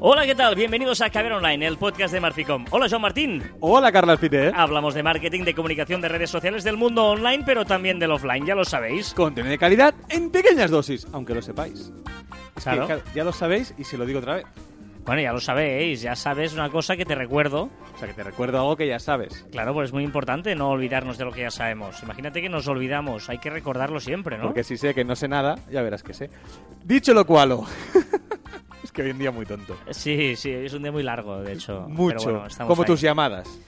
Hola, ¿qué tal? Bienvenidos a Caber Online, el podcast de Marficom. Hola, Joan Martín. Hola, Carla Alfite. Hablamos de marketing, de comunicación, de redes sociales, del mundo online, pero también del offline, ya lo sabéis. Contenido de calidad en pequeñas dosis, aunque lo sepáis. Es claro, ya lo sabéis y se lo digo otra vez. Bueno, ya lo sabéis, ya sabes una cosa que te recuerdo. O sea, que te recuerdo algo que ya sabes. Claro, pues es muy importante no olvidarnos de lo que ya sabemos. Imagínate que nos olvidamos, hay que recordarlo siempre, ¿no? Porque si sé que no sé nada, ya verás que sé. Dicho lo cual, es que hoy en día muy tonto. Sí, sí, es un día muy largo, de hecho. Mucho. Pero bueno, como ahí. tus llamadas.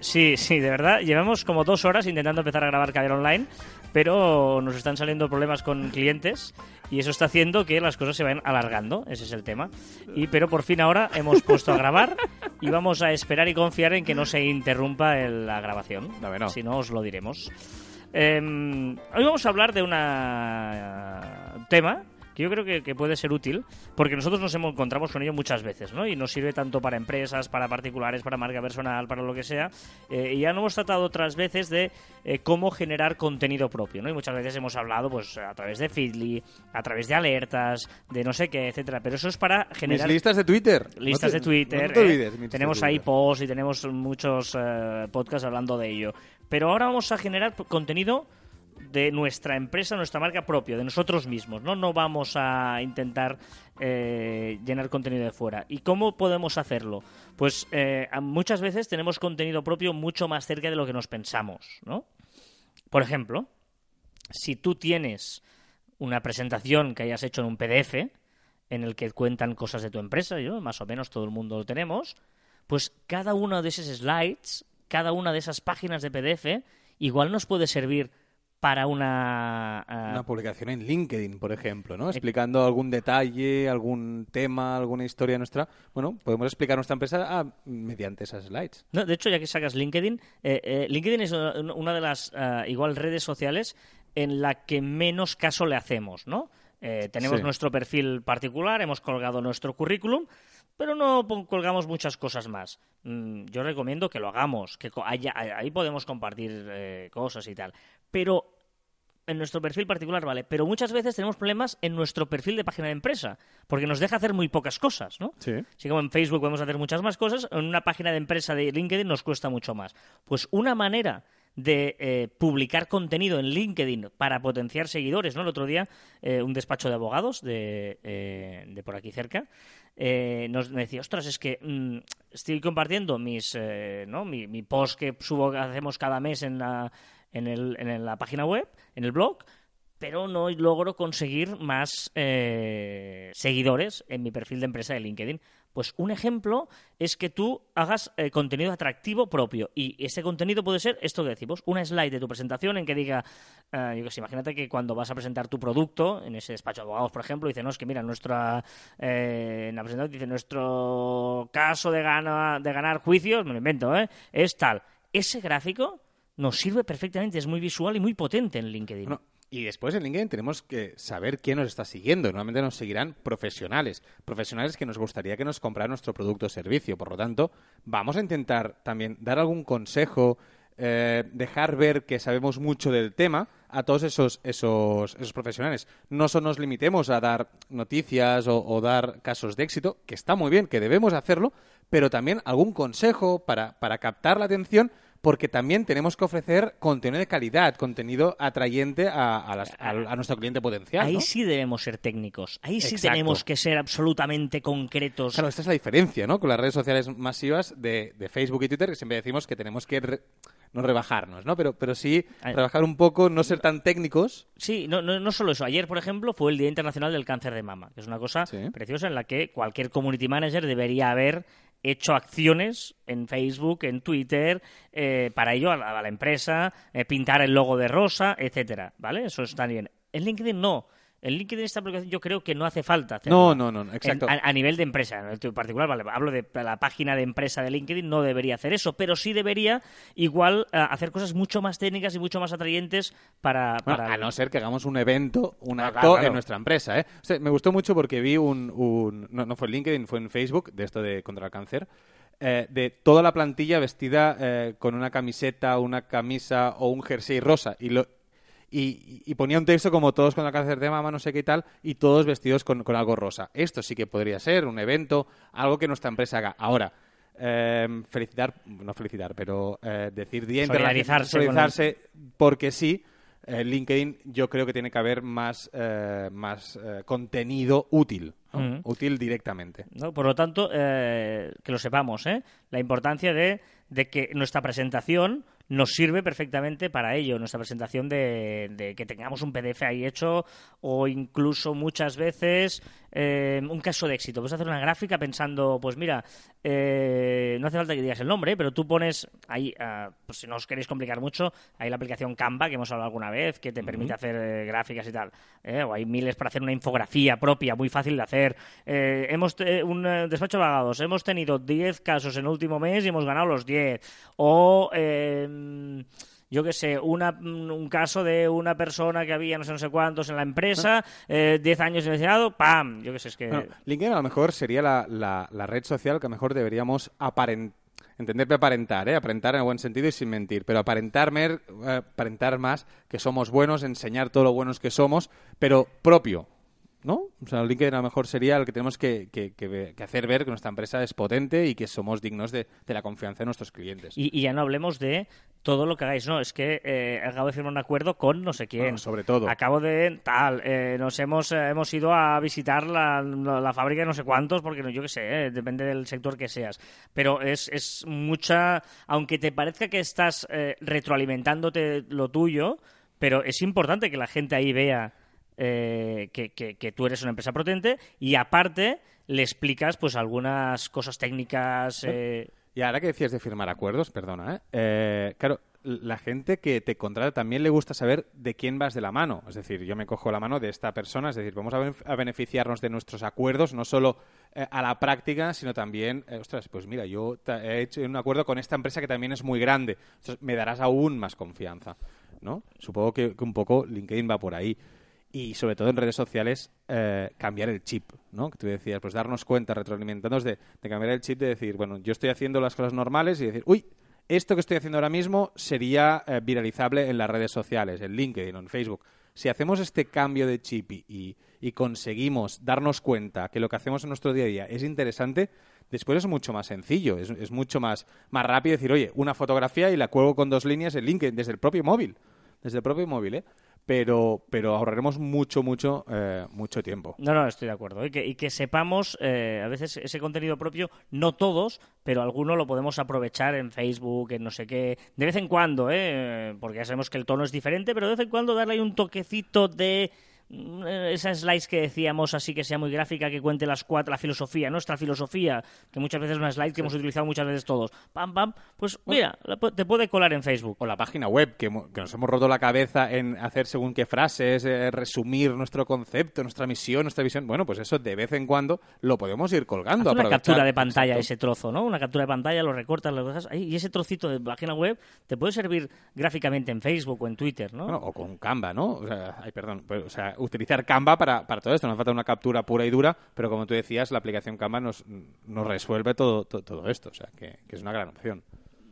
Sí, sí, de verdad. Llevamos como dos horas intentando empezar a grabar Caber Online, pero nos están saliendo problemas con clientes y eso está haciendo que las cosas se vayan alargando. Ese es el tema. Y pero por fin ahora hemos puesto a grabar y vamos a esperar y confiar en que no se interrumpa el- la grabación. No, no. Si no, os lo diremos. Em, hoy vamos a hablar de un tema que yo creo que, que puede ser útil, porque nosotros nos hemos, encontramos con ello muchas veces, ¿no? Y nos sirve tanto para empresas, para particulares, para marca personal, para lo que sea. Eh, y ya no hemos tratado otras veces de eh, cómo generar contenido propio, ¿no? Y muchas veces hemos hablado, pues, a través de Feedly, a través de alertas, de no sé qué, etcétera. Pero eso es para Mis generar listas de Twitter. listas No de te- Twitter. No te ¿eh? olvides. listas tenemos ahí posts y tenemos muchos eh, podcasts hablando de ello. Pero ahora vamos a generar contenido de nuestra empresa, nuestra marca propia, de nosotros mismos. No, no vamos a intentar eh, llenar contenido de fuera. ¿Y cómo podemos hacerlo? Pues eh, muchas veces tenemos contenido propio mucho más cerca de lo que nos pensamos, ¿no? Por ejemplo, si tú tienes una presentación que hayas hecho en un PDF en el que cuentan cosas de tu empresa, yo más o menos todo el mundo lo tenemos, pues cada uno de esos slides, cada una de esas páginas de PDF, igual nos puede servir para una... ah, Una publicación en LinkedIn, por ejemplo, ¿no? Explicando algún detalle, algún tema, alguna historia nuestra. Bueno, podemos explicar nuestra empresa ah, mediante esas slides. No, de hecho, ya que sacas LinkedIn, eh, eh, LinkedIn es una, una de las ah, igual redes sociales en la que menos caso le hacemos, ¿no? Eh, tenemos Sí. nuestro perfil particular, hemos colgado nuestro currículum, pero no colgamos muchas cosas más. Mm, yo recomiendo que lo hagamos, que haya- ahí podemos compartir eh, cosas y tal. Pero en nuestro perfil particular, vale. Pero muchas veces tenemos problemas en nuestro perfil de página de empresa, porque nos deja hacer muy pocas cosas, ¿no? Sí. Así como en Facebook podemos hacer muchas más cosas, en una página de empresa de LinkedIn nos cuesta mucho más. Pues una manera de eh, publicar contenido en LinkedIn para potenciar seguidores, ¿no? El otro día eh, un despacho de abogados de, eh, de por aquí cerca eh, nos me decía, ostras, es que mm, estoy compartiendo mis, eh, ¿no? mi, mi post que subo, que hacemos cada mes en la, en, el, en la página web, en el blog, pero no logro conseguir más eh, seguidores en mi perfil de empresa de LinkedIn. Pues un ejemplo es que tú hagas eh, contenido atractivo propio y ese contenido puede ser esto que decimos, una slide de tu presentación en que diga, eh, imagínate que cuando vas a presentar tu producto, en ese despacho de abogados, por ejemplo, dice, no, es que mira, nuestra, eh, en la presentación dice, nuestro caso de, gana, de ganar juicios, me lo invento, ¿eh? es tal. Ese gráfico nos sirve perfectamente, es muy visual y muy potente en LinkedIn. Bueno, y después en LinkedIn tenemos que saber quién nos está siguiendo. Normalmente nos seguirán profesionales, profesionales que nos gustaría que nos compraran nuestro producto o servicio. Por lo tanto, vamos a intentar también dar algún consejo, eh, dejar ver que sabemos mucho del tema a todos esos, esos, esos profesionales. No solo nos limitemos a dar noticias o, o dar casos de éxito, que está muy bien, que debemos hacerlo, pero también algún consejo para, para captar la atención porque también tenemos que ofrecer contenido de calidad, contenido atrayente a, a las- a- a nuestro cliente potencial. Ahí ¿no? sí debemos ser técnicos. Ahí sí Exacto. tenemos que ser absolutamente concretos. Claro, esta es la diferencia, ¿no? Con las redes sociales masivas de, de Facebook y Twitter, que siempre decimos que tenemos que re- no rebajarnos, ¿no? Pero, pero sí rebajar un poco, no ser tan técnicos. Sí, no, no, no solo eso. Ayer, por ejemplo, fue el Día Internacional del Cáncer de Mama, que es una cosa Sí. preciosa en la que cualquier community manager debería haber hecho acciones en Facebook, en Twitter, eh, para ello a la, empresa, eh, pintar el logo de rosa, etcétera, ¿vale? Eso está bien. En LinkedIn no. En LinkedIn esta aplicación yo creo que no hace falta hacerlo. No, no, no, exacto. En- a, a nivel de empresa, en el particular, vale, hablo de la página de empresa de LinkedIn, no debería hacer eso, pero sí debería igual eh, hacer cosas mucho más técnicas y mucho más atrayentes para... Bueno, para a no ser que hagamos un evento, un Ah, acto claro, claro. en nuestra empresa, ¿eh? O sea, me gustó mucho porque vi un... un- no, no fue en LinkedIn, fue en Facebook, de esto de contra el cáncer, eh, de toda la plantilla vestida eh, con una camiseta, una camisa o un jersey rosa. Y lo, y, ponía un texto como todos con la cáncer de mama, no sé qué y tal, y todos vestidos con, algo rosa. Esto sí que podría ser un evento, algo que nuestra empresa haga. Ahora, em, felicitar, no felicitar, pero eh, decir día solidarizarse, porque sí. Eh, LinkedIn yo creo que tiene que haber más, eh, más contenido útil, útil directamente. ¿No? Por lo tanto, que lo sepamos, ¿eh? la importancia de, de que nuestra presentación nos sirve perfectamente para ello, nuestra presentación de, que tengamos un PDF ahí hecho o incluso muchas veces eh, un caso de éxito. Puedes hacer una gráfica pensando, pues mira, eh, no hace falta que digas el nombre, pero tú pones ahí, ah, pues si no os queréis complicar mucho, hay la aplicación Canva que hemos hablado alguna vez que te permite hacer eh, gráficas y tal. o hay miles para hacer una infografía propia, muy fácil de hacer. hemos un despacho de abogados, hemos tenido 10 casos en el último mes y hemos ganado los 10. O yo qué sé, una, un caso de una persona que había no sé, no sé cuántos en la empresa, 10 eh, años de iniciado, ¡pam! Yo qué sé, es que... LinkedIn a lo mejor sería la, la, red social que a lo mejor deberíamos aparentar entender aparentar, ¿eh? aparentar en el buen sentido y sin mentir, pero aparentar, mer, eh, aparentar más que somos buenos, enseñar todo lo buenos que somos, pero propio, ¿no? O sea, el LinkedIn a lo mejor sería el que tenemos que, hacer ver que nuestra empresa es potente y que somos dignos de, la confianza de nuestros clientes. Y, ya no hablemos de todo lo que hagáis, no, es que eh, acabo de firmar un acuerdo con no sé quién. sobre todo. Acabo de tal, eh, nos hemos, eh, hemos ido a visitar la, fábrica de no sé cuántos, porque yo qué sé, depende del sector que seas. Pero es, es mucha, aunque te parezca que estás retroalimentándote lo tuyo, pero es importante que la gente ahí vea eh, que, que, tú eres una empresa potente y aparte le explicas pues algunas cosas técnicas. Eh... Y ahora que decías de firmar acuerdos, perdona, ¿eh? ¿eh? claro, la gente que te contrata también le gusta saber de quién vas de la mano. Es decir, yo me cojo la mano de esta persona, es decir, vamos a, beneficiarnos de nuestros acuerdos, no solo eh, a la práctica, sino también, ostras, pues mira, yo he hecho un acuerdo con esta empresa que también es muy grande, entonces me darás aún más confianza, ¿no? Supongo que un poco LinkedIn va por ahí y sobre todo en redes sociales eh, cambiar el chip, ¿no? Que tú decías, pues darnos cuenta, retroalimentarnos de, cambiar el chip, de decir, bueno, yo estoy haciendo las cosas normales y decir, uy, esto que estoy haciendo ahora mismo sería eh, viralizable en las redes sociales, en LinkedIn o en Facebook. Si hacemos este cambio de chip y, conseguimos darnos cuenta que lo que hacemos en nuestro día a día es interesante, después es mucho más sencillo, es, es mucho más, más rápido decir, oye, una fotografía y la cuelgo con dos líneas en LinkedIn desde el propio móvil. Desde el propio móvil, ¿eh? Pero, pero ahorraremos mucho, mucho, eh, mucho tiempo. No, no, estoy de acuerdo. Y que, y que sepamos, eh, a veces ese contenido propio, no todos, pero algunos lo podemos aprovechar en Facebook, en no sé qué, de vez en cuando, ¿eh? porque ya sabemos que el tono es diferente, pero de vez en cuando darle ahí un toquecito de esa slide que decíamos así que sea muy gráfica, que cuente las cuatro, la filosofía, nuestra filosofía, que muchas veces es una slide que hemos utilizado muchas veces todos. Pam, pam, pues mira, te puede colar en Facebook. O la página web, que, nos hemos roto la cabeza en hacer según qué frases, eh, resumir nuestro concepto, nuestra misión, nuestra visión. Bueno, pues eso de vez en cuando lo podemos ir colgando. una captura de pantalla ese trozo, ¿no? Una captura de pantalla, lo recortas, lo dejas ahí, y ese trocito de página web te puede servir gráficamente en Facebook o en Twitter, ¿no? o con Canva, ¿no? O sea, ay, perdón, pues, o sea, utilizar Canva para, para todo esto. Nos falta una captura pura y dura, pero como tú decías, la aplicación Canva nos, nos resuelve todo, todo, esto. O sea, que, que es una gran opción.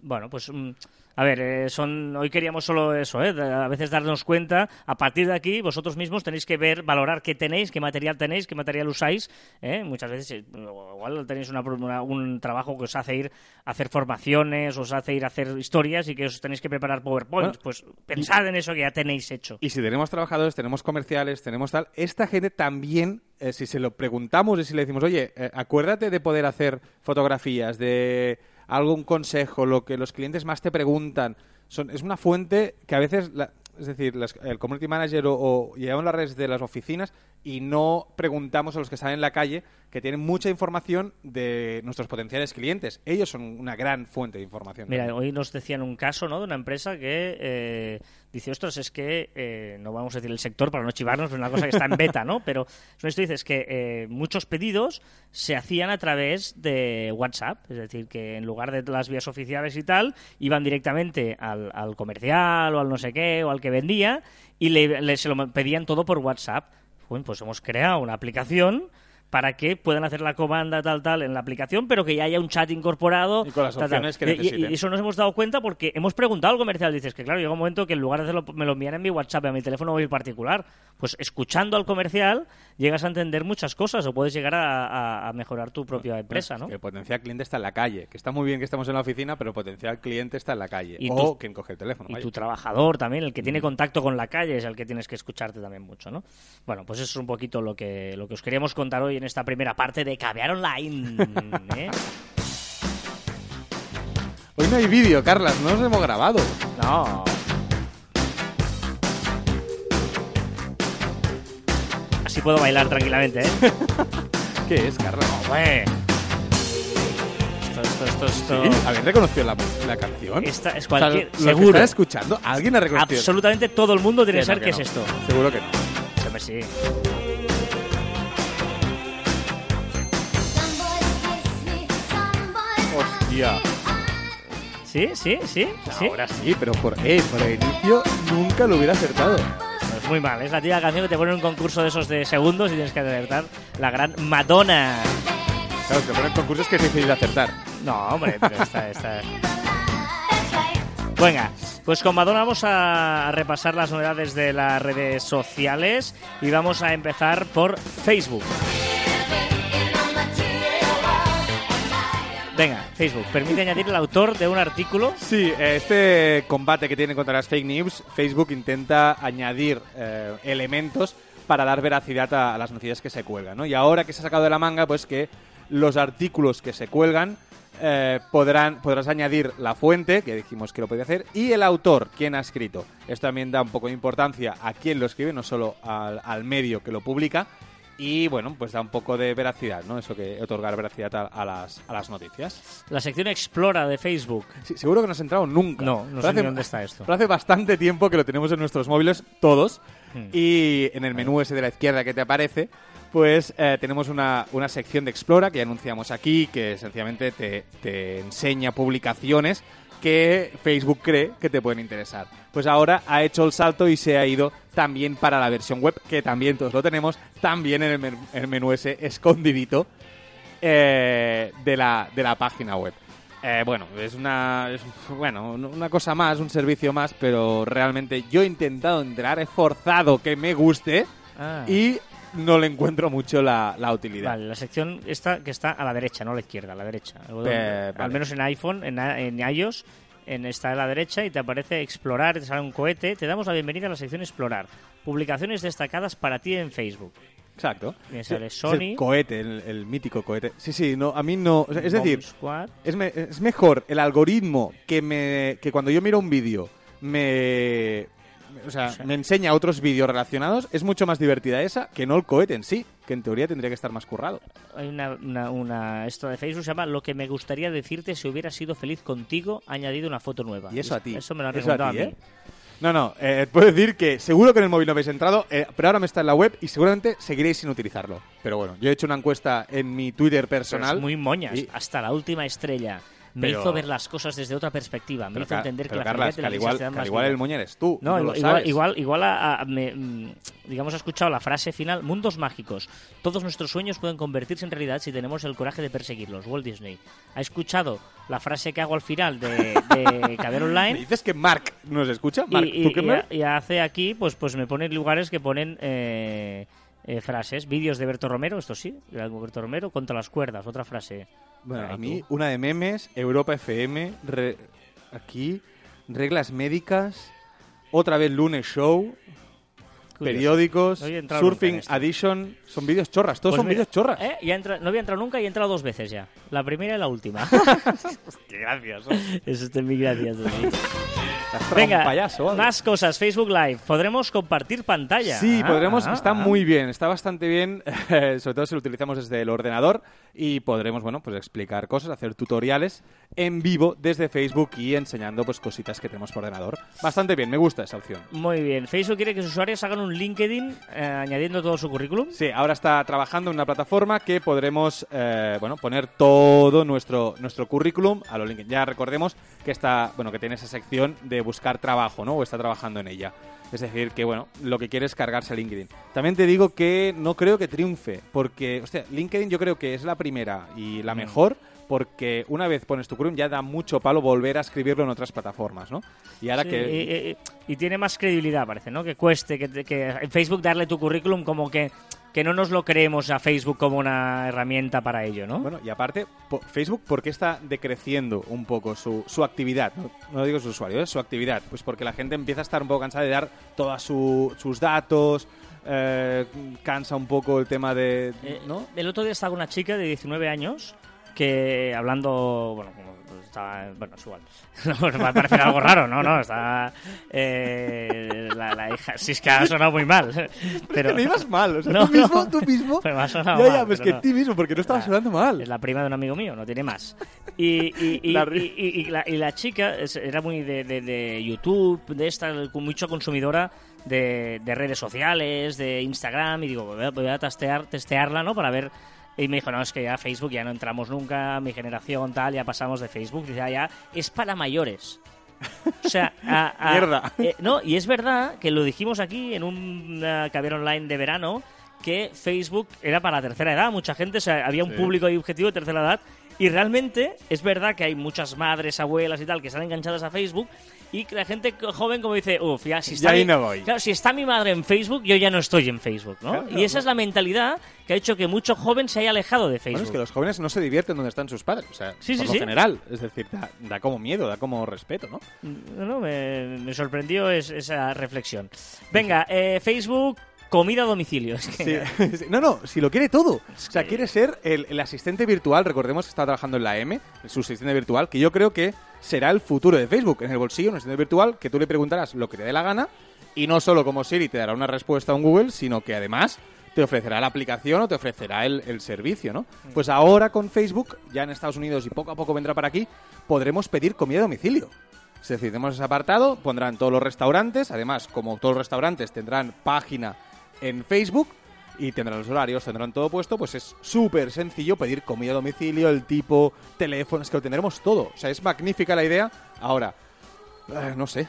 Bueno, pues mm, a ver, eh, son, hoy queríamos solo eso, ¿eh? a veces darnos cuenta. A partir de aquí, vosotros mismos tenéis que ver, valorar qué tenéis, qué material tenéis, qué material usáis. ¿eh? Muchas veces, eh, igual tenéis un trabajo que os hace ir a hacer formaciones, os hace ir a hacer historias y que os tenéis que preparar PowerPoint. pues pensad en eso que ya tenéis hecho. Y si tenemos trabajadores, tenemos comerciales, tenemos tal, esta gente también si se lo preguntamos y si le decimos, oye, acuérdate de poder hacer fotografías, de algún consejo, lo que los clientes más te preguntan. Son, es una fuente que a veces, es decir, el community manager o, o llevamos las redes de las oficinas y no preguntamos a los que están en la calle, que tienen mucha información de nuestros potenciales clientes. Ellos son una gran fuente de información. Mira, hoy nos decían un caso ¿no? de una empresa que eh, dice, ostras, es que, eh, no vamos a decir el sector para no chivarnos, es una cosa que está en beta, ¿no? Pero esto dice es que eh, muchos pedidos se hacían a través de WhatsApp, es decir, que en lugar de las vías oficiales y tal, iban directamente al, al comercial o al no sé qué o al que vendía y le, se lo pedían todo por WhatsApp bueno, pues hemos creado una aplicación para que puedan hacer la comanda tal tal en la aplicación, pero que ya haya un chat incorporado. Y con las tal, tal. opciones que necesiten. Y, eso nos hemos dado cuenta porque hemos preguntado al comercial. Dices que, claro, llega un momento que en lugar de hacerlo, me lo envían en mi WhatsApp, a mi teléfono móvil particular. Pues escuchando al comercial llegas a entender muchas cosas o puedes llegar a, a- a mejorar tu propia empresa, ¿no? El potencial cliente está en la calle. Que está muy bien que estamos en la oficina, pero el potencial cliente está en la calle. Y o tú- quien coge el teléfono. Y vaya. tu trabajador también, el que tiene contacto con la calle, es el que tienes que escucharte también mucho, ¿no? Bueno, pues eso es un poquito lo que, lo que os queríamos contar hoy en esta primera parte de Caviar Online. ¿eh? Hoy no hay vídeo, Carlas. No nos hemos grabado. No. Así puedo bailar tranquilamente, ¿eh? ¿Qué es, Carlas? Hombre. Esto, esto, esto, esto... ¿Sí? ¿Habéis reconocido la, la canción? Esta es O sea, cualquier... los que seguro. están escuchando, ¿alguien ha reconocido? Absolutamente todo el mundo tiene que no, saber qué no. es esto. Seguro que no. Sí. ¿Sí? ¿Sí? ¿Sí? ¿Sí? Ahora sí, pero por, eh, por el inicio nunca lo hubiera acertado. Es muy mal, es la típica canción que te pone en un concurso de esos de segundos y tienes que acertar la gran Madonna. Claro, te ponen concursos que es difícil acertar. No, hombre, pero esta, esta... Venga, pues con Madonna vamos a repasar las novedades de las redes sociales y vamos a empezar por Facebook. Venga, Facebook, permite añadir el autor de un artículo. Sí, eh, este combate que tiene contra las fake news, Facebook intenta añadir eh, elementos para dar veracidad a, a las noticias que se cuelgan, ¿no? Y ahora que se ha sacado de la manga, pues que los artículos que se cuelgan eh, podrán, podrás añadir la fuente, que dijimos que lo podía hacer, y el autor, quien ha escrito. Esto también da un poco de importancia a quien lo escribe, no solo al, al medio que lo publica. Y bueno, pues da un poco de veracidad, ¿no? Eso que otorgar veracidad a, a las, a las noticias. La sección Explora de Facebook. Sí, seguro que no has entrado nunca. No, no Pero sé hace- ni dónde está esto. Pero hace bastante tiempo que lo tenemos en nuestros móviles todos. Hmm. Y en el menú ese de la izquierda que te aparece, pues eh, tenemos una, una sección de Explora que ya anunciamos aquí, que sencillamente te, te enseña publicaciones que Facebook cree que te pueden interesar. Pues ahora ha hecho el salto y se ha ido también para la versión web, que también todos lo tenemos, también en el menú, el menú ese escondidito eh, de, la, de la página web. Eh, bueno, es una, es, bueno, una cosa más, un servicio más, pero realmente yo he intentado entrar, he forzado que me guste Ah. y no le encuentro mucho la, la utilidad. Vale, la sección esta que está a la derecha, no a la izquierda, a la derecha. Eh, Al vale. menos en iPhone, en, en iOS, en, está a la derecha y te aparece explorar, te sale un cohete. Te damos la bienvenida a la sección explorar. Publicaciones destacadas para ti en Facebook. Exacto. Me sale es Sony. el cohete, el, el mítico cohete. Sí, sí, no, a mí no. o sea, es decir, es, me- es mejor el algoritmo que me que cuando yo miro un vídeo me o sea, Sí. me enseña otros vídeos relacionados, es mucho más divertida esa que no el cohete en sí, que en teoría tendría que estar más currado. Hay una, una, una- esto de Facebook se llama Lo que me gustaría decirte si hubiera sido feliz contigo, ha añadido una foto nueva. Y eso a ti. Eso me lo han a recomendado a, ti, mí. ¿eh? No, no, eh, puedo decir que seguro que en el móvil no habéis entrado, eh, pero ahora me está en la web y seguramente seguiréis sin utilizarlo. Pero bueno, yo he hecho una encuesta en mi Twitter Pero personal. es muy moñas. y- Hasta la última estrella. Me Pero- hizo ver las cosas desde otra perspectiva. Me Pero, hizo entender que la Carlas, que al igual, que al igual el moñer eres tú. No, igual, igual, igual, a- a- me, mm, digamos, ha escuchado la frase final, mundos mágicos. Todos nuestros sueños pueden convertirse en realidad si tenemos el coraje de perseguirlos. Walt Disney. Ha escuchado la frase que hago al final de, de Caber ¿Me Online dices que Mark nos escucha? y, Mark y- Zuckerberg? y- y hace aquí, pues, pues me pone lugares que ponen eh, eh, frases. Vídeos de Berto Romero, esto sí, de Berto Romero, contra las cuerdas, otra frase. Bueno, a mí tú. una de memes, Europa FM, re- aquí, reglas médicas, otra vez lunes show, Curioso. periódicos, No surfing esto. edition, son vídeos chorras, todos Pues son vídeos chorras. ¿eh? Ya entra- no había entrado nunca y he entrado dos veces ya. La primera y la última. Qué gracioso. Eso está muy gracioso. Venga, payaso, ¿vale? más cosas. Facebook Live. Podremos compartir pantalla. Sí, Ah, podremos, ah, está ah. muy bien, está bastante bien, eh, sobre todo si lo utilizamos desde el ordenador y podremos, bueno, pues explicar cosas, hacer tutoriales en vivo desde Facebook y enseñando pues cositas que tenemos por ordenador. Bastante bien, me gusta esa opción. Muy bien. Facebook quiere que sus usuarios hagan un LinkedIn eh, añadiendo todo su currículum. Sí, ahora está trabajando en una plataforma que podremos eh, bueno, poner todo nuestro, nuestro currículum a los LinkedIn. Ya recordemos que está, bueno, que tiene esa sección de buscar trabajo, ¿no? O está trabajando en ella. Es decir, que bueno, lo que quiere es cargarse a LinkedIn. También te digo que no creo que triunfe, porque, hostia, LinkedIn yo creo que es la primera y la Mm. Porque una vez pones tu currículum ya da mucho palo volver a escribirlo en otras plataformas, ¿no? Y ahora Sí, que... y, y- y tiene más credibilidad, parece, ¿no? Que cueste, que, que en Facebook darle tu currículum como que, que no nos lo creemos a Facebook como una herramienta para ello, ¿no? Bueno, y aparte, po- Facebook, ¿por qué está decreciendo un poco su, su actividad? No, no digo su usuario, ¿eh? su actividad. Pues porque la gente empieza a estar un poco cansada de dar todos sus datos, eh, cansa un poco el tema de... Eh, ¿no? El otro día estaba una chica de 19 años que hablando, bueno, estaba, bueno, es igual. No, pues va a parecer algo raro, no, no, está eh, la, la hija, sí es que ha sonado muy mal, pero me ibas mal, o sea, No, tú mismo, no. tú mismo... Pero me ha sonado ya, ya, mal, pues pero que no. ti mismo, porque no estaba Ah, sonando mal. Es la prima de un amigo mío, no tiene más. Y, y, y, La y- la, la chica es- era muy de, de- de YouTube, de esta, mucho consumidora de, de redes sociales, de Instagram, y digo, voy a, voy a testear, testearla, ¿no? Para ver. Y me dijo, no, es que ya Facebook ya no entramos nunca, mi generación tal, ya pasamos de Facebook. Dice, "Ah, ya es para mayores. O sea, a- a- Mierda. eh, no, y es verdad que lo dijimos aquí en un uh, caber online de verano que Facebook era para la tercera edad. Mucha gente, o sea, había un Sí. público y objetivo de tercera edad. Y realmente es verdad que hay muchas madres, abuelas y tal que están enganchadas a Facebook y que la gente joven como dice, uff, ya si está, Ya ahí mi, no voy. Claro, si está mi madre en Facebook, yo ya no estoy en Facebook, ¿no? Claro, y esa no. es la mentalidad que ha hecho que mucho joven se haya alejado de Facebook. Bueno, es que los jóvenes no se divierten donde están sus padres, o sea, Sí, por sí, lo sí. general. Es decir, da, da como miedo, da como respeto, ¿no? No, no, me, me sorprendió es- esa reflexión. Venga, eh, Facebook, comida a domicilio. Es que- Sí, sí. No, no, si lo quiere todo. O sea, que- quiere ser el, el asistente virtual. Recordemos que está trabajando en la M, su asistente virtual, que yo creo que será el futuro de Facebook. En el bolsillo, un asistente virtual que tú le preguntarás lo que te dé la gana y no solo como Siri te dará una respuesta a un Google, sino que además te ofrecerá la aplicación o te ofrecerá el, el servicio, ¿no? Pues ahora con Facebook, ya en Estados Unidos y poco a poco vendrá para aquí, podremos pedir comida a domicilio. Es decir, tenemos ese apartado, pondrán todos los restaurantes, además, como todos los restaurantes tendrán página en Facebook y tendrán los horarios, tendrán todo puesto, pues es súper sencillo pedir comida a domicilio, el tipo, teléfono, es que lo tendremos todo. O sea, es magnífica la idea. Ahora, eh, no sé.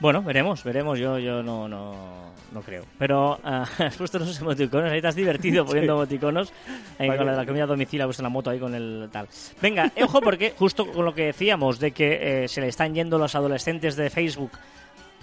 Bueno, veremos, veremos. Yo, yo no, no, no creo. Pero ah, has puesto unos emoticonos, ahí te has divertido poniendo emoticonos. Ahí con la, la comida a domicilio, has puesto la moto ahí con el tal. Venga, eh, ojo, porque justo con lo que decíamos de que eh, se le están yendo los adolescentes de Facebook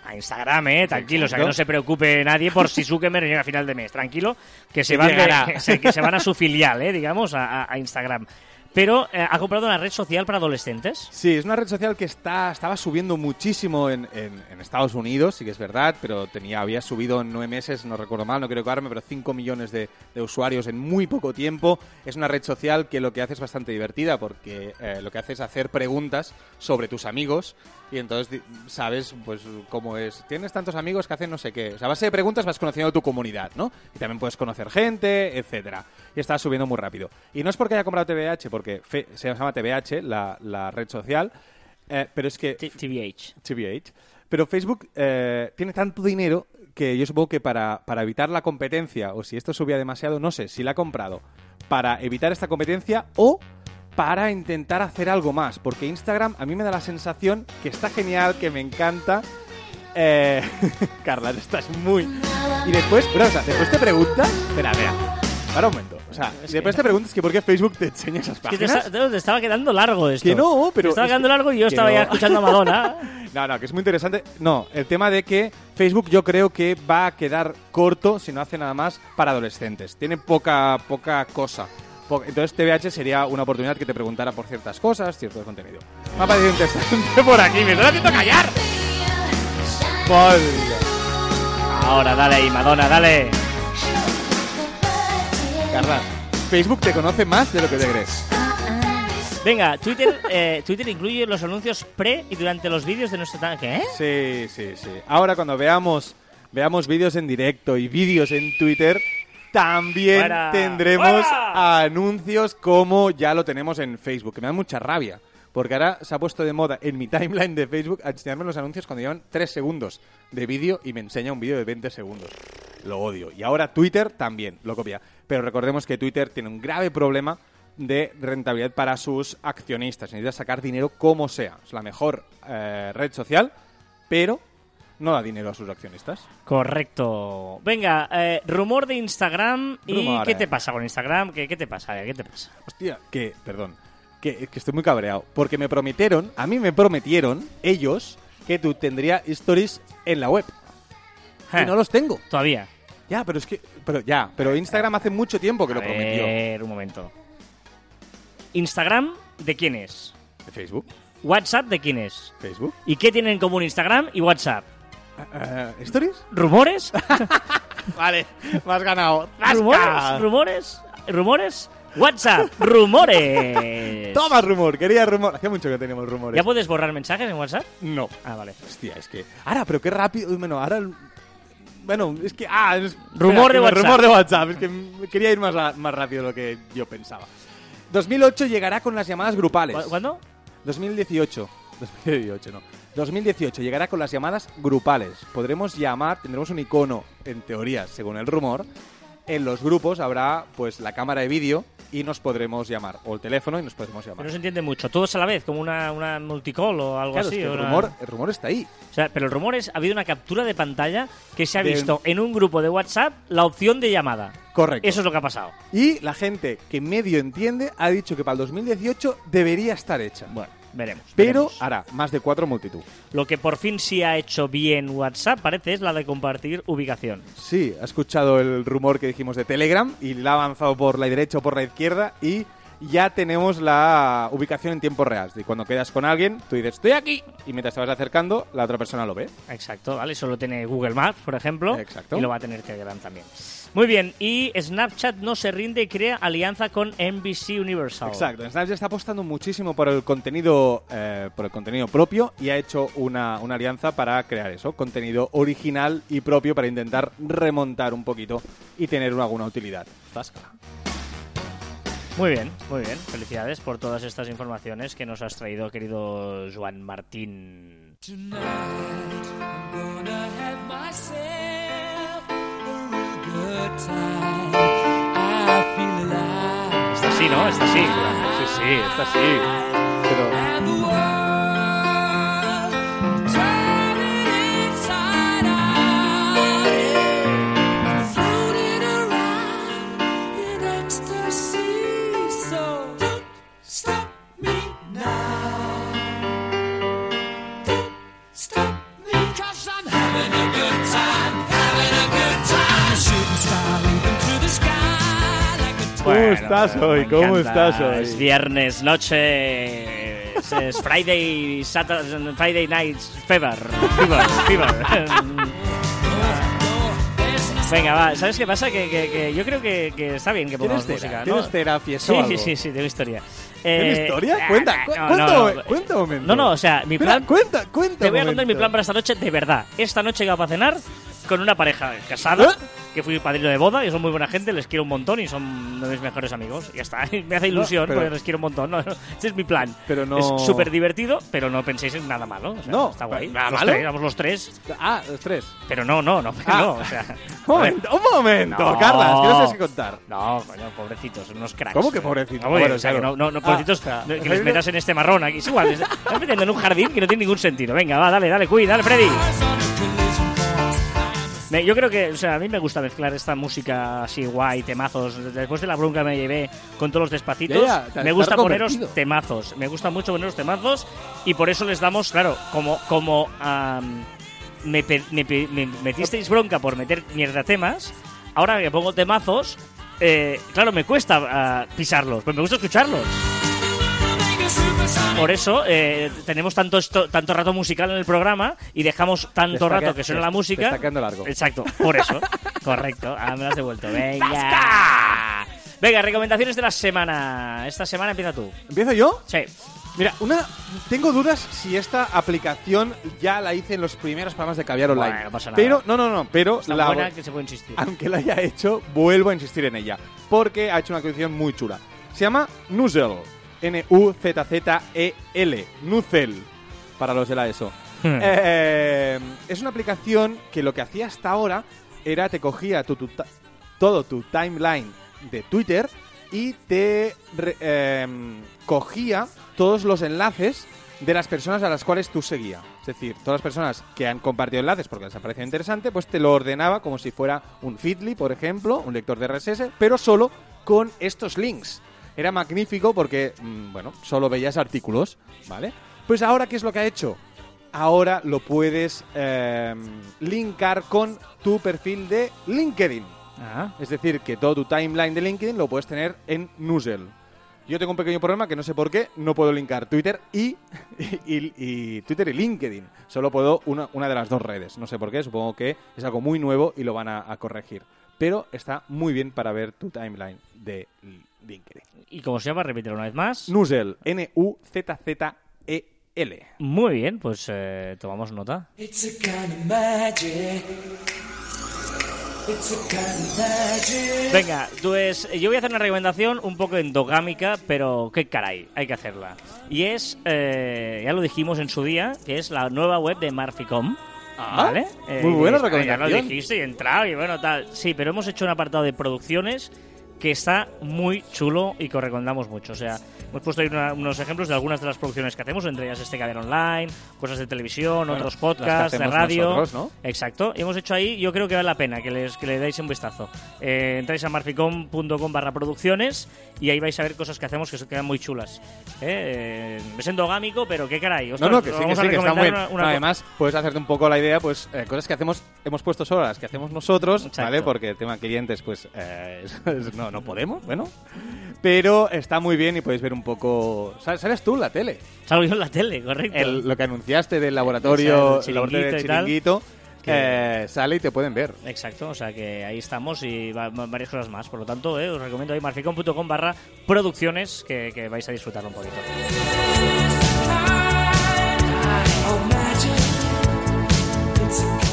a Instagram, eh, tranquilo, o sea que no se preocupe nadie por si Zuckerberg llega a final de mes, tranquilo, que se van, de- llegará. que se, que se van a su filial, eh, digamos, a, a- a Instagram. Pero eh, ha comprado una red social para adolescentes. Sí, es una red social que está, estaba subiendo muchísimo en, en- en Estados Unidos, sí que es verdad, pero tenía, había subido en nueve meses, no recuerdo mal, no quiero equivocarme, pero 5 millones de, de usuarios en muy poco tiempo. Es una red social que lo que hace es bastante divertida porque eh, lo que hace es hacer preguntas sobre tus amigos y entonces sabes pues cómo es. Tienes tantos amigos que hacen no sé qué. O sea, a base de preguntas vas conociendo tu comunidad, ¿no? Y también puedes conocer gente, etcétera. Y está subiendo muy rápido. Y no es porque haya comprado TVH, porque fe- se llama TVH, la, la red social, eh, pero es que T- TBH. TVH. Pero Facebook eh, tiene tanto dinero que yo supongo que para, para evitar la competencia, o si esto subía demasiado, no sé si la ha comprado para evitar esta competencia o para intentar hacer algo más. Porque Instagram a mí me da la sensación que está genial, que me encanta. Eh, Carla, estás muy... Y después, pero, o sea, después te preguntas... Espera, espera. Para un momento. O sea, Es después que- te preguntas que por qué Facebook te enseña esas Es que te, páginas. está- te estaba quedando largo esto. Que no, pero Te estaba es quedando que- largo y yo estaba ya no. escuchando a Madonna. No, no, que es muy interesante. No, el tema de que Facebook yo creo que va a quedar corto si no hace nada más para adolescentes. Tiene poca, poca cosa. Entonces TVH sería una oportunidad que te preguntara por ciertas cosas, cierto contenido. Me ha parecido interesante por aquí. ¡Me están haciendo callar! Madre. Ahora, dale ahí, Madonna, dale. Carla, Facebook te conoce más de lo que te crees. Venga, Twitter, eh, Twitter incluye los anuncios pre y durante los vídeos de nuestro... ta- ¿Qué? Sí, sí, sí. Ahora cuando veamos, veamos vídeos en directo y vídeos en Twitter, también Fuera. tendremos Fuera. anuncios como ya lo tenemos en Facebook, que me da mucha rabia. Porque ahora se ha puesto de moda en mi timeline de Facebook a enseñarme los anuncios cuando llevan 3 segundos de vídeo y me enseña un vídeo de 20 segundos. Lo odio. Y ahora Twitter también lo copia. Pero recordemos que Twitter tiene un grave problema de rentabilidad para sus accionistas. Necesita sacar dinero como sea. Es la mejor eh, red social, pero no da dinero a sus accionistas. Correcto. Venga, eh, rumor de Instagram. ¿Y qué eh. te pasa con Instagram? ¿Qué, qué te pasa? ¿Qué te pasa? Hostia, que, perdón, que, que estoy muy cabreado. Porque me prometieron, a mí me prometieron, ellos, que tú tendría stories en la web. Y Eh, no los tengo. Todavía. Ya, pero es que, pero ya, pero Instagram hace mucho tiempo que lo A prometió. ver, un momento. Instagram, ¿de quién es? ¿De Facebook? WhatsApp, ¿de quién es? ¿Facebook? ¿Y qué tienen en común Instagram y WhatsApp? Eh, ¿Stories? ¿Rumores? Vale, me has ganado. ¿Rumores? ¿Rumores? ¿Rumores? WhatsApp, rumores. Toma rumor, quería rumor. Hacía mucho que teníamos rumores. ¿Ya puedes borrar mensajes en WhatsApp? No. Ah, vale. Hostia, es que. Ahora, pero qué rápido. Bueno, ahora. Bueno, es que. Ah, es- Rumor de que me- WhatsApp. Rumor de WhatsApp. Es que quería ir más, ra- más rápido de lo que yo pensaba. 2008 llegará con las llamadas grupales. ¿Cu- ¿Cuándo? 2018. 2018, no. 2018 llegará con las llamadas grupales. Podremos llamar, tendremos un icono, en teoría, según el rumor. En los grupos habrá pues la cámara de vídeo y nos podremos llamar. O el teléfono y nos podremos Pero llamar. no se entiende mucho. Todos a la vez, como una, una multicall o algo Claro, es así. que el, una- rumor, el rumor está ahí. O sea, pero el rumor es, ha habido una captura de pantalla que se ha De- visto en un grupo de WhatsApp la opción de llamada. Correcto. Eso es lo que ha pasado. Y la gente que medio entiende ha dicho que para el 2018 debería estar hecha. Bueno, veremos. pero veremos. hará más de cuatro multitud. Lo que por fin sí ha hecho bien WhatsApp parece es la de compartir ubicación. Sí, ha escuchado el rumor que dijimos de Telegram y la ha avanzado por la derecha o por la izquierda y ya tenemos la ubicación en tiempo real. Y cuando quedas con alguien, tú dices, estoy aquí, y mientras te vas acercando, la otra persona lo ve. Exacto, ¿vale? Eso lo tiene Google Maps, por ejemplo. Exacto. Y lo va a tener Telegram también. Muy bien, y Snapchat no se rinde y crea alianza con NBC Universal. Exacto, Snapchat está apostando muchísimo por el contenido, eh, por el contenido propio y ha hecho una, una alianza para crear eso, contenido original y propio para intentar remontar un poquito y tener una- alguna utilidad. Zasca. Muy bien, muy bien. Felicidades por todas estas informaciones que nos has traído, querido Juan Martín. Tonight I'm gonna have myself a real good time. Estás hoy? me ¿Cómo encanta. estás hoy? Es viernes, noche. Es, es Friday, Saturday, Friday night fever. Fever, fever. Venga, va. ¿Sabes qué pasa? Que, que- que yo creo que, que está bien que pongamos ¿Tienes, música. ¿no? ¿Tienes terapia? Sí, sí, sí, sí, tengo historia. ¿Tienes Eh, historia? ah, Cuenta, cu- no, cuenta, no. cuenta un momento. No, no, o sea, mi plan... cuenta, cuenta. Te voy a contar mi plan para esta noche de verdad. Esta noche iba para cenar con una pareja casada, ¿Eh? que fui padrino de boda, y son muy buena gente, les quiero un montón y son uno de mis mejores amigos. Y ya está, me hace ilusión pero- porque les quiero un montón. ¿no? Ese es mi plan. Pero no- Es súper divertido, pero no penséis en nada malo. o sea, No, está guay. ¿nada los malo? tres, vamos los tres, Ah, los tres. pero no, no, no, Ah. no. O sea, Un momento, un momento, No. Carla, es que no sabes qué contar. No, coño, pobrecitos, unos cracks. ¿Cómo que pobrecitos? No, oye, Bueno, o sea, que claro. no, no, no, Ah, pobrecitos, o sea, no, que ¿estáis les metas en este marrón aquí. Es igual, estás metiendo en un jardín que no tiene ningún sentido. Venga, va, dale, dale, cuida, dale, Freddy. Me- Yo creo que, o sea, a mí me gusta mezclar esta música así guay, temazos. Después de la bronca que me llevé con todos los despacitos, Ya, ya, te- me gusta poneros temazos. Me gusta mucho poneros temazos y por eso les damos, claro, como, como am, me, metisteis bronca por meter mierda temas, ahora que pongo temazos, eh, claro, me cuesta ah, pisarlos, pero me gusta escucharlos. Por eso eh, tenemos tanto, esto- tanto rato musical en el programa y dejamos tanto rato que- suena la te música. está quedando largo. Exacto, por eso. Correcto. Ahora me lo has devuelto. Venga. Venga, recomendaciones de la semana. Esta semana empieza tú. ¿Empiezo yo? Sí. Mira, una tengo dudas si esta aplicación ya la hice en los primeros programas de Caviar Online. Bueno, no pasa nada. Pero, no, no, no, pero Está la, buena que se puede insistir. aunque la haya hecho, vuelvo a insistir en ella. Porque ha hecho una actualización muy chula. Se llama Noozle. N-U-Z-Z-E-L. Nuzel, para los de la ESO. Eh, es una aplicación que lo que hacía hasta ahora era te cogía tu- tu ta- todo tu timeline de Twitter y te re- em, cogía todos los enlaces de las personas a las cuales tú seguías. Es decir, todas las personas que han compartido enlaces porque les ha parecido interesante, pues te lo ordenaba como si fuera un Feedly, por ejemplo, un lector de RSS, pero solo con estos links. Era magnífico porque, mm, bueno, solo veías artículos, ¿vale? Pues ahora, ¿qué es lo que ha hecho? Ahora lo puedes em, linkar con tu perfil de LinkedIn. Ah, Es decir, que todo tu timeline de LinkedIn lo puedes tener en Nuzzle. Yo tengo un pequeño problema que no sé por qué no puedo linkar Twitter y, y- y- Twitter y LinkedIn. Solo puedo una, una de las dos redes. No sé por qué, supongo que es algo muy nuevo y lo van a, a corregir. Pero está muy bien para ver tu timeline de LinkedIn. ¿Y cómo se llama? Repítelo una vez más. Nuzzle, N-U-Z-Z-E-L. Muy bien, pues eh, tomamos nota. It's a kind of magic. Venga, pues yo voy a hacer una recomendación un poco endogámica, pero qué caray, hay que hacerla. Y es, eh, ya lo dijimos en su día, que es la nueva web de Marficom. Ah, ¿Vale? muy buena diréis, "Ah, Ya recomendación". lo dijiste y entrado y bueno, tal. Sí, pero hemos hecho un apartado de producciones que está muy chulo y que os recomendamos mucho. O sea, hemos puesto ahí una- unos ejemplos de algunas de las producciones que hacemos, entre ellas este cadena online, cosas de televisión, otros que podcasts, de radio. nosotros, ¿no? Exacto. Y hemos hecho ahí, yo creo que vale la pena que, les, que le deis un vistazo. Eh, entráis a marficom.com barra producciones y ahí vais a ver cosas que hacemos que se quedan muy chulas. Eh, es endogámico, pero qué caray. No, Ostras, no, que sí, que vamos a sí, que está muy bien. una- una- Además, puedes hacerte un poco la idea, pues, eh, cosas que hacemos, hemos puesto solo las que hacemos nosotros, Exacto. ¿vale? Porque el tema clientes, pues, eh, es- es- no, no podemos, bueno. Pero está muy bien y podéis ver un poco... ¿Sal- ¿Sales tú en la tele? Salgo yo en la tele, correcto. El- lo que anunciaste del laboratorio, el el laboratorio del chiringuito Que- eh, sale y te pueden ver. Exacto, o sea que ahí estamos y va- va- varias cosas más. Por lo tanto, eh, os recomiendo ahí marficom.com barra producciones que, que vais a disfrutar un poquito.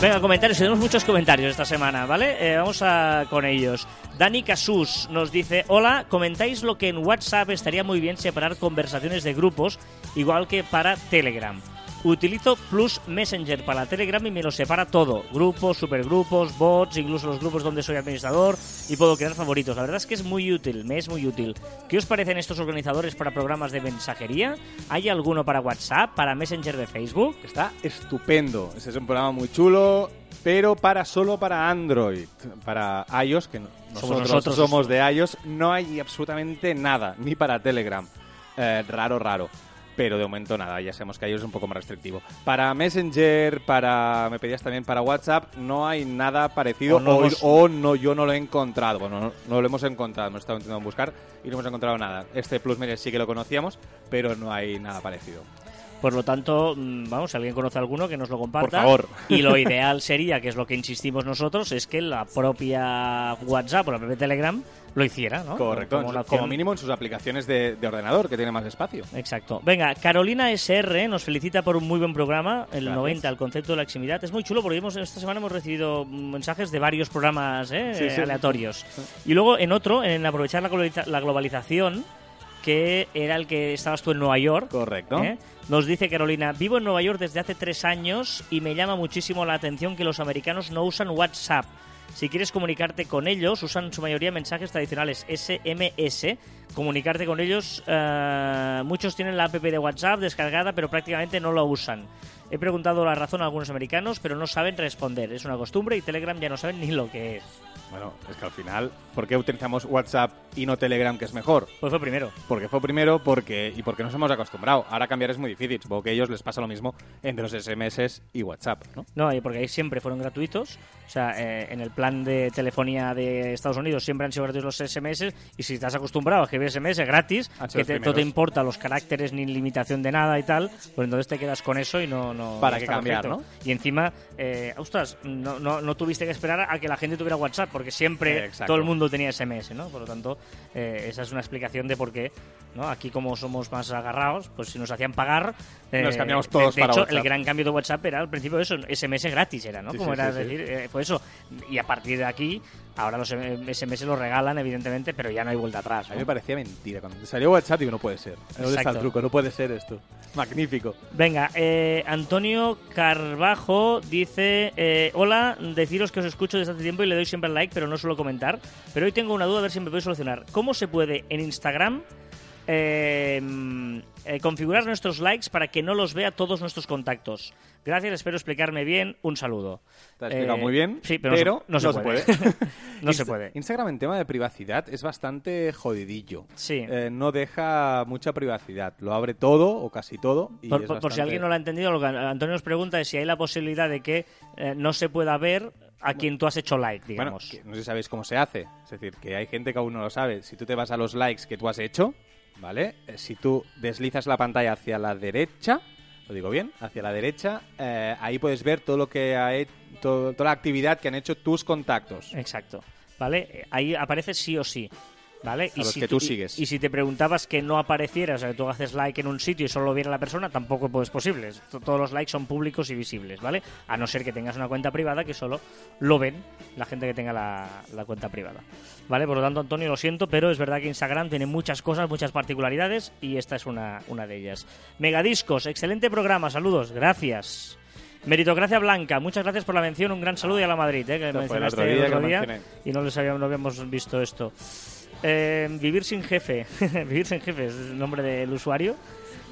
Venga, comentarios, tenemos muchos comentarios esta semana, ¿vale? Eh, vamos a, con ellos. Dani Casus nos dice, hola, comentáis lo que en WhatsApp estaría muy bien separar conversaciones de grupos, igual que para Telegram. Utilizo Plus Messenger para Telegram y me lo separa todo. Grupos, supergrupos, bots, incluso los grupos donde soy administrador y puedo crear favoritos. La verdad es que es muy útil, me es muy útil. ¿Qué os parecen estos organizadores para programas de mensajería? ¿Hay alguno para WhatsApp, para Messenger de Facebook? Está estupendo. Ese es un programa muy chulo, pero para solo para Android. Para iOS, que no- Somos nosotros, nosotros. somos de iOS, no hay absolutamente nada, ni para Telegram. Eh, raro, raro. Pero de momento nada, ya sabemos que iOS es un poco más restrictivo. Para Messenger, para. Me pedías también para WhatsApp, no hay nada parecido O no o, hemos- o no, yo no lo he encontrado. Bueno, no, no lo hemos encontrado, hemos estado intentando buscar y no hemos encontrado nada. Este Plus Media sí que lo conocíamos, pero no hay nada parecido. Por lo tanto, mm, vamos, si alguien conoce alguno, que nos lo comparta. Por favor. Y lo ideal sería, que es lo que insistimos nosotros, es que la propia WhatsApp o la propia Telegram lo hiciera, ¿no? Correcto, Como mínimo en sus aplicaciones de, de ordenador, que tiene más espacio. Exacto. Venga, Carolina SR nos felicita por un muy buen programa, el Gracias. 90, el concepto de la eximidad. Es muy chulo porque hemos, esta semana hemos recibido mensajes de varios programas ¿eh? Sí, sí, sí. aleatorios. Y luego en otro, en aprovechar la, globaliza- la globalización, que era el que estabas tú en Nueva York. Correcto. ¿eh? Nos dice Carolina, vivo en Nueva York desde hace tres años y me llama muchísimo la atención que los americanos no usan WhatsApp. Si quieres comunicarte con ellos, usan en su mayoría mensajes tradicionales SMS. Comunicarte con ellos, eh, muchos tienen la app de WhatsApp descargada, pero prácticamente no la usan. He preguntado la razón a algunos americanos, pero no saben responder. Es una costumbre y Telegram ya no saben ni lo que es. Bueno, es que al final, ¿por qué utilizamos WhatsApp y no Telegram, que es mejor? Pues fue primero. Porque fue primero porque y porque nos hemos acostumbrado. Ahora cambiar es muy difícil. Supongo que a ellos les pasa lo mismo entre los SMS y WhatsApp, ¿no? No, porque ahí siempre fueron gratuitos. O sea, eh, en el plan de telefonía de Estados Unidos siempre han sido gratuitos los SMS. Y si estás acostumbrado a escribir SMS gratis, que te, no te importa los caracteres ni limitación de nada y tal, pues entonces te quedas con eso y no, no no, ¿Para está cambiar, perfecto. Y encima, eh, ostras, no, no, no tuviste que esperar a que la gente tuviera WhatsApp, porque siempre Eh, todo el mundo tenía SMS, ¿no? Por lo tanto, eh, esa es una explicación de por qué, ¿no? Aquí como somos más agarrados, pues si nos hacían pagar... eh, Nos cambiamos de- todos de, para hecho, WhatsApp. el gran cambio de WhatsApp era al principio eso, SMS gratis era, ¿no? Sí, como sí, era sí, sí. decir, eh, fue eso. Y a partir de aquí, ahora los SMS los regalan, evidentemente, pero ya no hay vuelta atrás, A mí me parecía mentira. Cuando salió WhatsApp, digo, no puede ser. ¿Dónde está el truco? No puede ser esto. Magnífico. Venga, eh, Antonio Carbajo dice: eh, Hola, deciros que os escucho desde hace tiempo y le doy siempre al like, pero no suelo comentar. Pero hoy tengo una duda, a ver si me podéis solucionar. ¿Cómo se puede en Instagram eh, eh, configurar nuestros likes para que no los vea todos nuestros contactos? Gracias, espero explicarme bien. Un saludo. Te has explicado Eh, muy bien, sí, pero, pero no, se, no se puede. no se puede. Instagram en tema de privacidad es bastante jodidillo. Sí. Eh, no deja mucha privacidad. Lo abre todo o casi todo. Y Por, si alguien no lo ha entendido, lo que Antonio nos pregunta es si hay la posibilidad de que eh, no se pueda ver a quien tú has hecho like, digamos. no sé si sabéis cómo se hace. Es decir, que hay gente que aún no lo sabe. Si tú te vas a los likes que tú has hecho, ¿vale? Eh, Si tú deslizas la pantalla hacia la derecha, lo digo bien, hacia la derecha, eh, ahí puedes ver todo lo que ha toda la actividad que han hecho tus contactos. Exacto. ¿Vale? Eh, Ahí aparece sí o sí. ¿Vale? A los que tú sigues. Y, y si te preguntabas que no apareciera, o sea, que tú haces like en un sitio y solo lo viera la persona, tampoco pues, es posible. Todos los likes son públicos y visibles, ¿vale? A no ser que tengas una cuenta privada que solo lo ven la gente que tenga la, la cuenta privada. ¿Vale? Por lo tanto, Antonio, lo siento, pero es verdad que Instagram tiene muchas cosas, muchas particularidades y esta es una, una de ellas. Megadiscos, excelente programa, saludos, gracias. Meritocracia Blanca, muchas gracias por la mención, un gran saludo y a la Madrid, ¿eh? que fue el mencionaste otro día el otro día y no les habíamos, no habíamos visto esto. Eh, vivir sin jefe, vivir sin jefe es el nombre del usuario.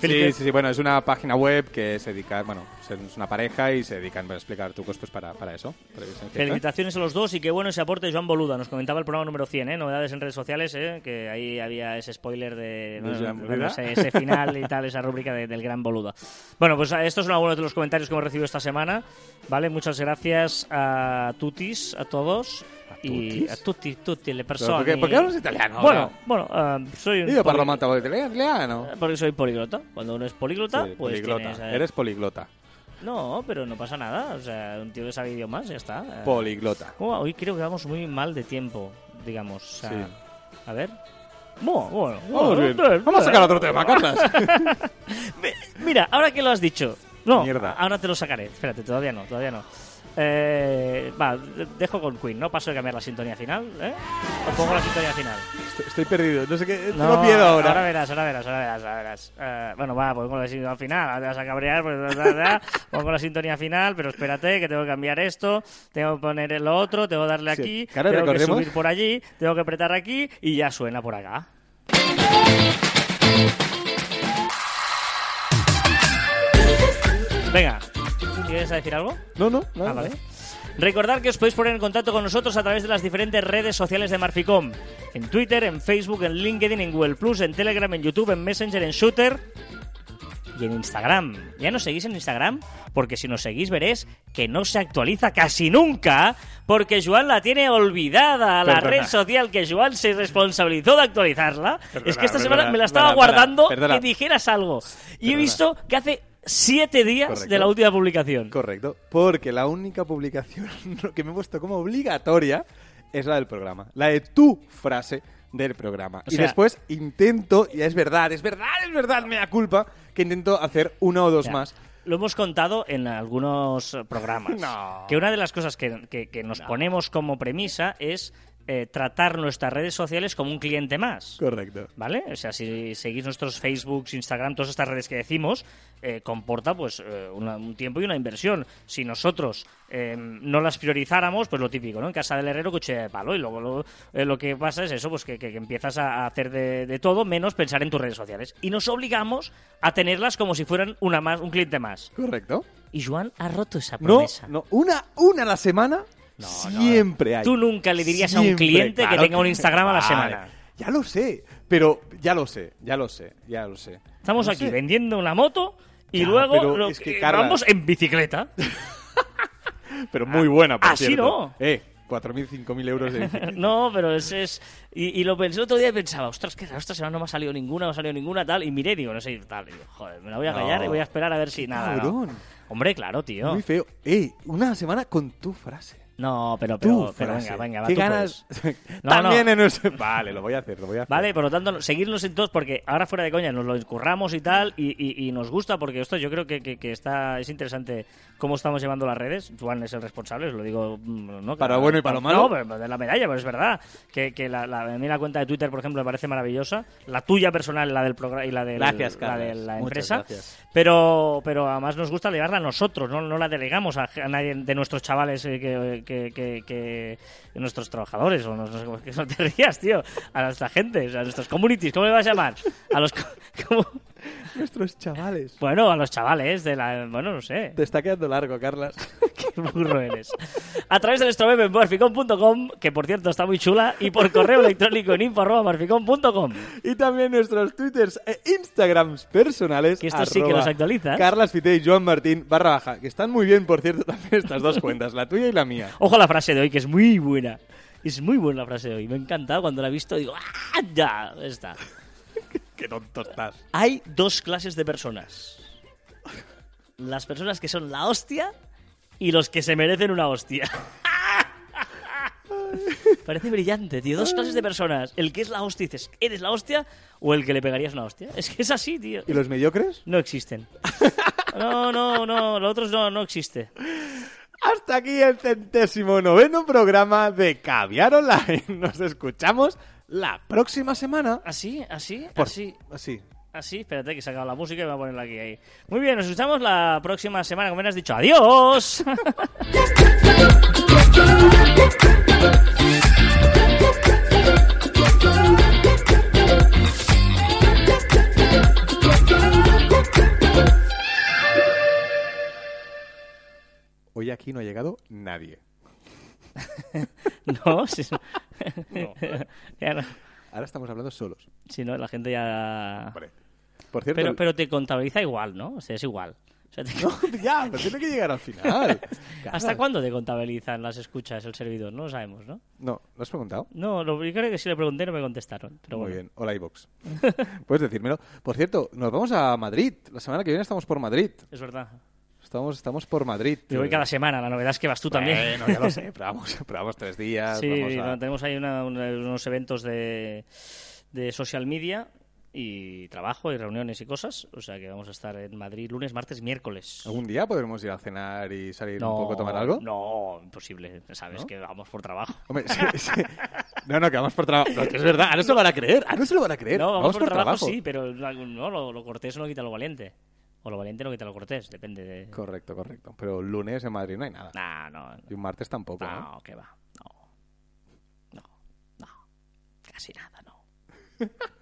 Sí, sí, sí, bueno, es una página web que se dedica, bueno, es una pareja y se dedican a explicar trucos pues para, para eso. para. Felicitaciones a los dos y qué bueno ese aporte de Joan Boluda. Nos comentaba el programa número 100, ¿eh? novedades en redes sociales, ¿eh? que ahí había ese spoiler de, bueno, ese, ese final y tal, esa rúbrica de- del gran Boluda. Bueno, pues eh, estos son algunos de los comentarios que hemos recibido esta semana. ¿vale? Muchas gracias a tutis, a todos. Y a tutti, tutti, le persone. ¿Por qué, por qué hablas italiano? Bueno, bueno, ah, soy un Io parlo molto italiano. Porque soy políglota. Cuando uno es políglota, Sí, pues poliglota. tienes, eh, Eres poliglota. No, pero no pasa nada. O sea, un tío que sabe idiomas, ya está. Eh, Poliglota. Hoy creo que vamos muy mal de tiempo, digamos. O sea, Sí. A ver. Bueno, bueno, Vamos bueno, Vamos a sacar otro tema, Carlas. Mi- Mira, ahora que lo has dicho. No, Mierda. ahora te lo sacaré. Espérate, todavía no, todavía no. Eh, va, de- dejo con Queen, ¿no? Paso de cambiar la sintonía final, ¿eh? O pongo la sintonía final. Estoy, estoy perdido. No sé qué. Tengo No, miedo ahora. Ahora verás, ahora verás, ahora verás. Ahora verás. Eh, bueno, va, pues pongo la sintonía final. Ahora te vas a cabrear. Pues, da, da, da. pongo la sintonía final, pero espérate, que tengo que cambiar esto. Tengo que poner lo otro. Tengo que darle Sí. aquí. Claro, tengo que subir por allí. Tengo que apretar aquí. Y ya suena por acá. Venga, ¿quieres decir algo? No, no, no. Ah, vale. Recordad que os podéis poner en contacto con nosotros a través de las diferentes redes sociales de Marficom. En Twitter, en Facebook, en LinkedIn, en Google Plus, en Telegram, en YouTube, en Messenger, en Shooter y en Instagram. ¿Ya nos seguís en Instagram? Porque si nos seguís veréis que no se actualiza casi nunca porque Joan la tiene olvidada, la Perdona. red social que Joan se responsabilizó de actualizarla. Perdona, es que esta perdona, semana me la estaba guardando que dijeras algo. Y he visto que hace siete días Correcto. de la última publicación. Correcto. Porque la única publicación que me he puesto como obligatoria es la del programa. La de tu frase del programa. O y sea- después intento, y es verdad, es verdad, es verdad, me da culpa, que intento hacer una o dos Ya. más. Lo hemos contado en algunos programas. No. Que una de las cosas que, que- que nos ponemos como premisa es eh, tratar nuestras redes sociales como un cliente más. Correcto. ¿Vale? O sea, si seguís nuestros Facebook, Instagram, todas estas redes que decimos, eh, comporta pues eh, una- un tiempo y una inversión. Si nosotros eh, no las priorizáramos, pues lo típico, ¿no? En casa del herrero, cuchilla de palo. Y luego lo, eh, lo que pasa es eso, pues que, que- que empiezas a hacer de, de todo menos pensar en tus redes sociales. Y nos obligamos a tenerlas como si fueran una más, un cliente más. Correcto. Y Joan ha roto esa No, promesa. no, una, una a la semana No, siempre hay. Tú nunca le dirías a un cliente que tenga un Instagram a la Vale. semana. Ya lo sé, pero ya lo sé, ya lo sé, ya lo sé. Estamos No aquí sé. vendiendo una moto y Ya, luego lo- es que, eh, Carla- vamos en bicicleta. Pero muy buena, por así cierto. no. Eh, 4.000, 5.000 euros de no, pero es... es y, y lo pensé otro día y pensaba, ostras, que esta semana no me ha salido ninguna, no me ha salido ninguna, tal. Y miré y digo, no sé, tal. Y digo, joder, me la voy a No. callar y voy a esperar a ver si nada. ¿no? Hombre, claro, tío. Muy feo. ¡Ey! Una semana con tu frase. No, pero, pero, pero venga, venga, va, ¿Qué tú ganas? puedes. No, También no. en nuestro... Vale, lo voy a hacer, lo voy a hacer. Vale, por lo tanto, seguirnos en todos porque ahora fuera de coña nos lo curramos y tal y, y- y nos gusta porque esto yo creo que, que- que está es interesante cómo estamos llevando las redes. Juan es el responsable, os lo digo. mm, ¿no? Para bueno y para lo malo. No, pero de la medalla, pero es verdad. Que, que la, la- a mí la cuenta de Twitter, por ejemplo, me parece maravillosa. La tuya personal, la del programa y la, del- Gracias, la de la empresa. gracias. Pero, pero además nos gusta llevarla a nosotros, no, no la delegamos a, a nadie de nuestros chavales eh, que, que, que- que- nuestros trabajadores, o no, no sé, que no te rías, tío, a nuestra gente, a nuestros communities, ¿cómo le vas a llamar? A los, ¿cómo? Nuestros chavales. Bueno, a los chavales de la, bueno, no sé, Te está quedando largo, Carlas. qué burro eres. A través de nuestro web en morficom.com, que por cierto está muy chula, y por correo electrónico en info.morficom.com. Y también nuestros twitters e instagrams personales. Que estos sí que los actualizas. Carlas Fite y Joan Martín barra baja. Que están muy bien, por cierto, también estas dos cuentas, la tuya y la mía. Ojo a la frase de hoy, que es muy buena. Es muy buena la frase de hoy. Me ha encantado cuando la he visto. Digo, ¡ah! Ya, está. Qué tonto estás. Hay dos clases de personas. Las personas que son la hostia y los que se merecen una hostia. Parece brillante, tío. Dos clases de personas. El que es la hostia y dices, ¿eres la hostia? O el que le pegarías una hostia. Es que es así, tío. ¿Y los mediocres? No existen. No, no, no. Los otros no, no existe. Hasta aquí el centésimo noveno programa de Caviar Online. Nos escuchamos la próxima semana. ¿Así? ¿Así? Por- ¿Así? Así. Así, espérate que se acaba la música y voy a ponerla aquí ahí. Muy bien, nos escuchamos la próxima semana, como bien has dicho. ¡Adiós! Hoy aquí no ha llegado nadie. no, si, ya no. Ahora estamos hablando solos. Si no, la gente ya... Hombre. Por cierto, Pero, pero te contabiliza igual, ¿no? O sea, es igual. O sea, te- ya, pero tiene que llegar al final. ¿Hasta cuándo te contabilizan las escuchas el servidor? No lo sabemos, ¿no? No, ¿lo has preguntado? No, lo yo creo que sí le pregunté no me contestaron. Pero Muy bueno. bien. Hola, iVox. Puedes decírmelo. Por cierto, nos vamos a Madrid. La semana que viene estamos por Madrid. Es verdad. Estamos, estamos por Madrid. Yo voy cada semana, la novedad es que vas tú también. Bueno, ya lo sé, pero vamos, pero vamos tres días. Sí, vamos a- no, tenemos ahí una- una- unos eventos de, de social media y trabajo y reuniones y cosas. O sea que vamos a estar en Madrid lunes, martes, miércoles. ¿Algún día podremos ir a cenar y salir un poco a tomar algo? No, imposible. Sabes ¿No? que vamos por trabajo. Hombre, sí, sí. No, no, que vamos por trabajo. No, que es verdad, ah, no se lo van a creer. Ah, no se lo van a creer. No, vamos, por, trabajo, trabajo. sí, pero no, lo, lo cortés no quita lo valiente. O lo valiente no quita lo cortés, depende de... Correcto, correcto. Pero lunes en Madrid no hay nada. Nah, no, Y un martes tampoco, ¿no? no, que va. No, no, no. Casi nada, no.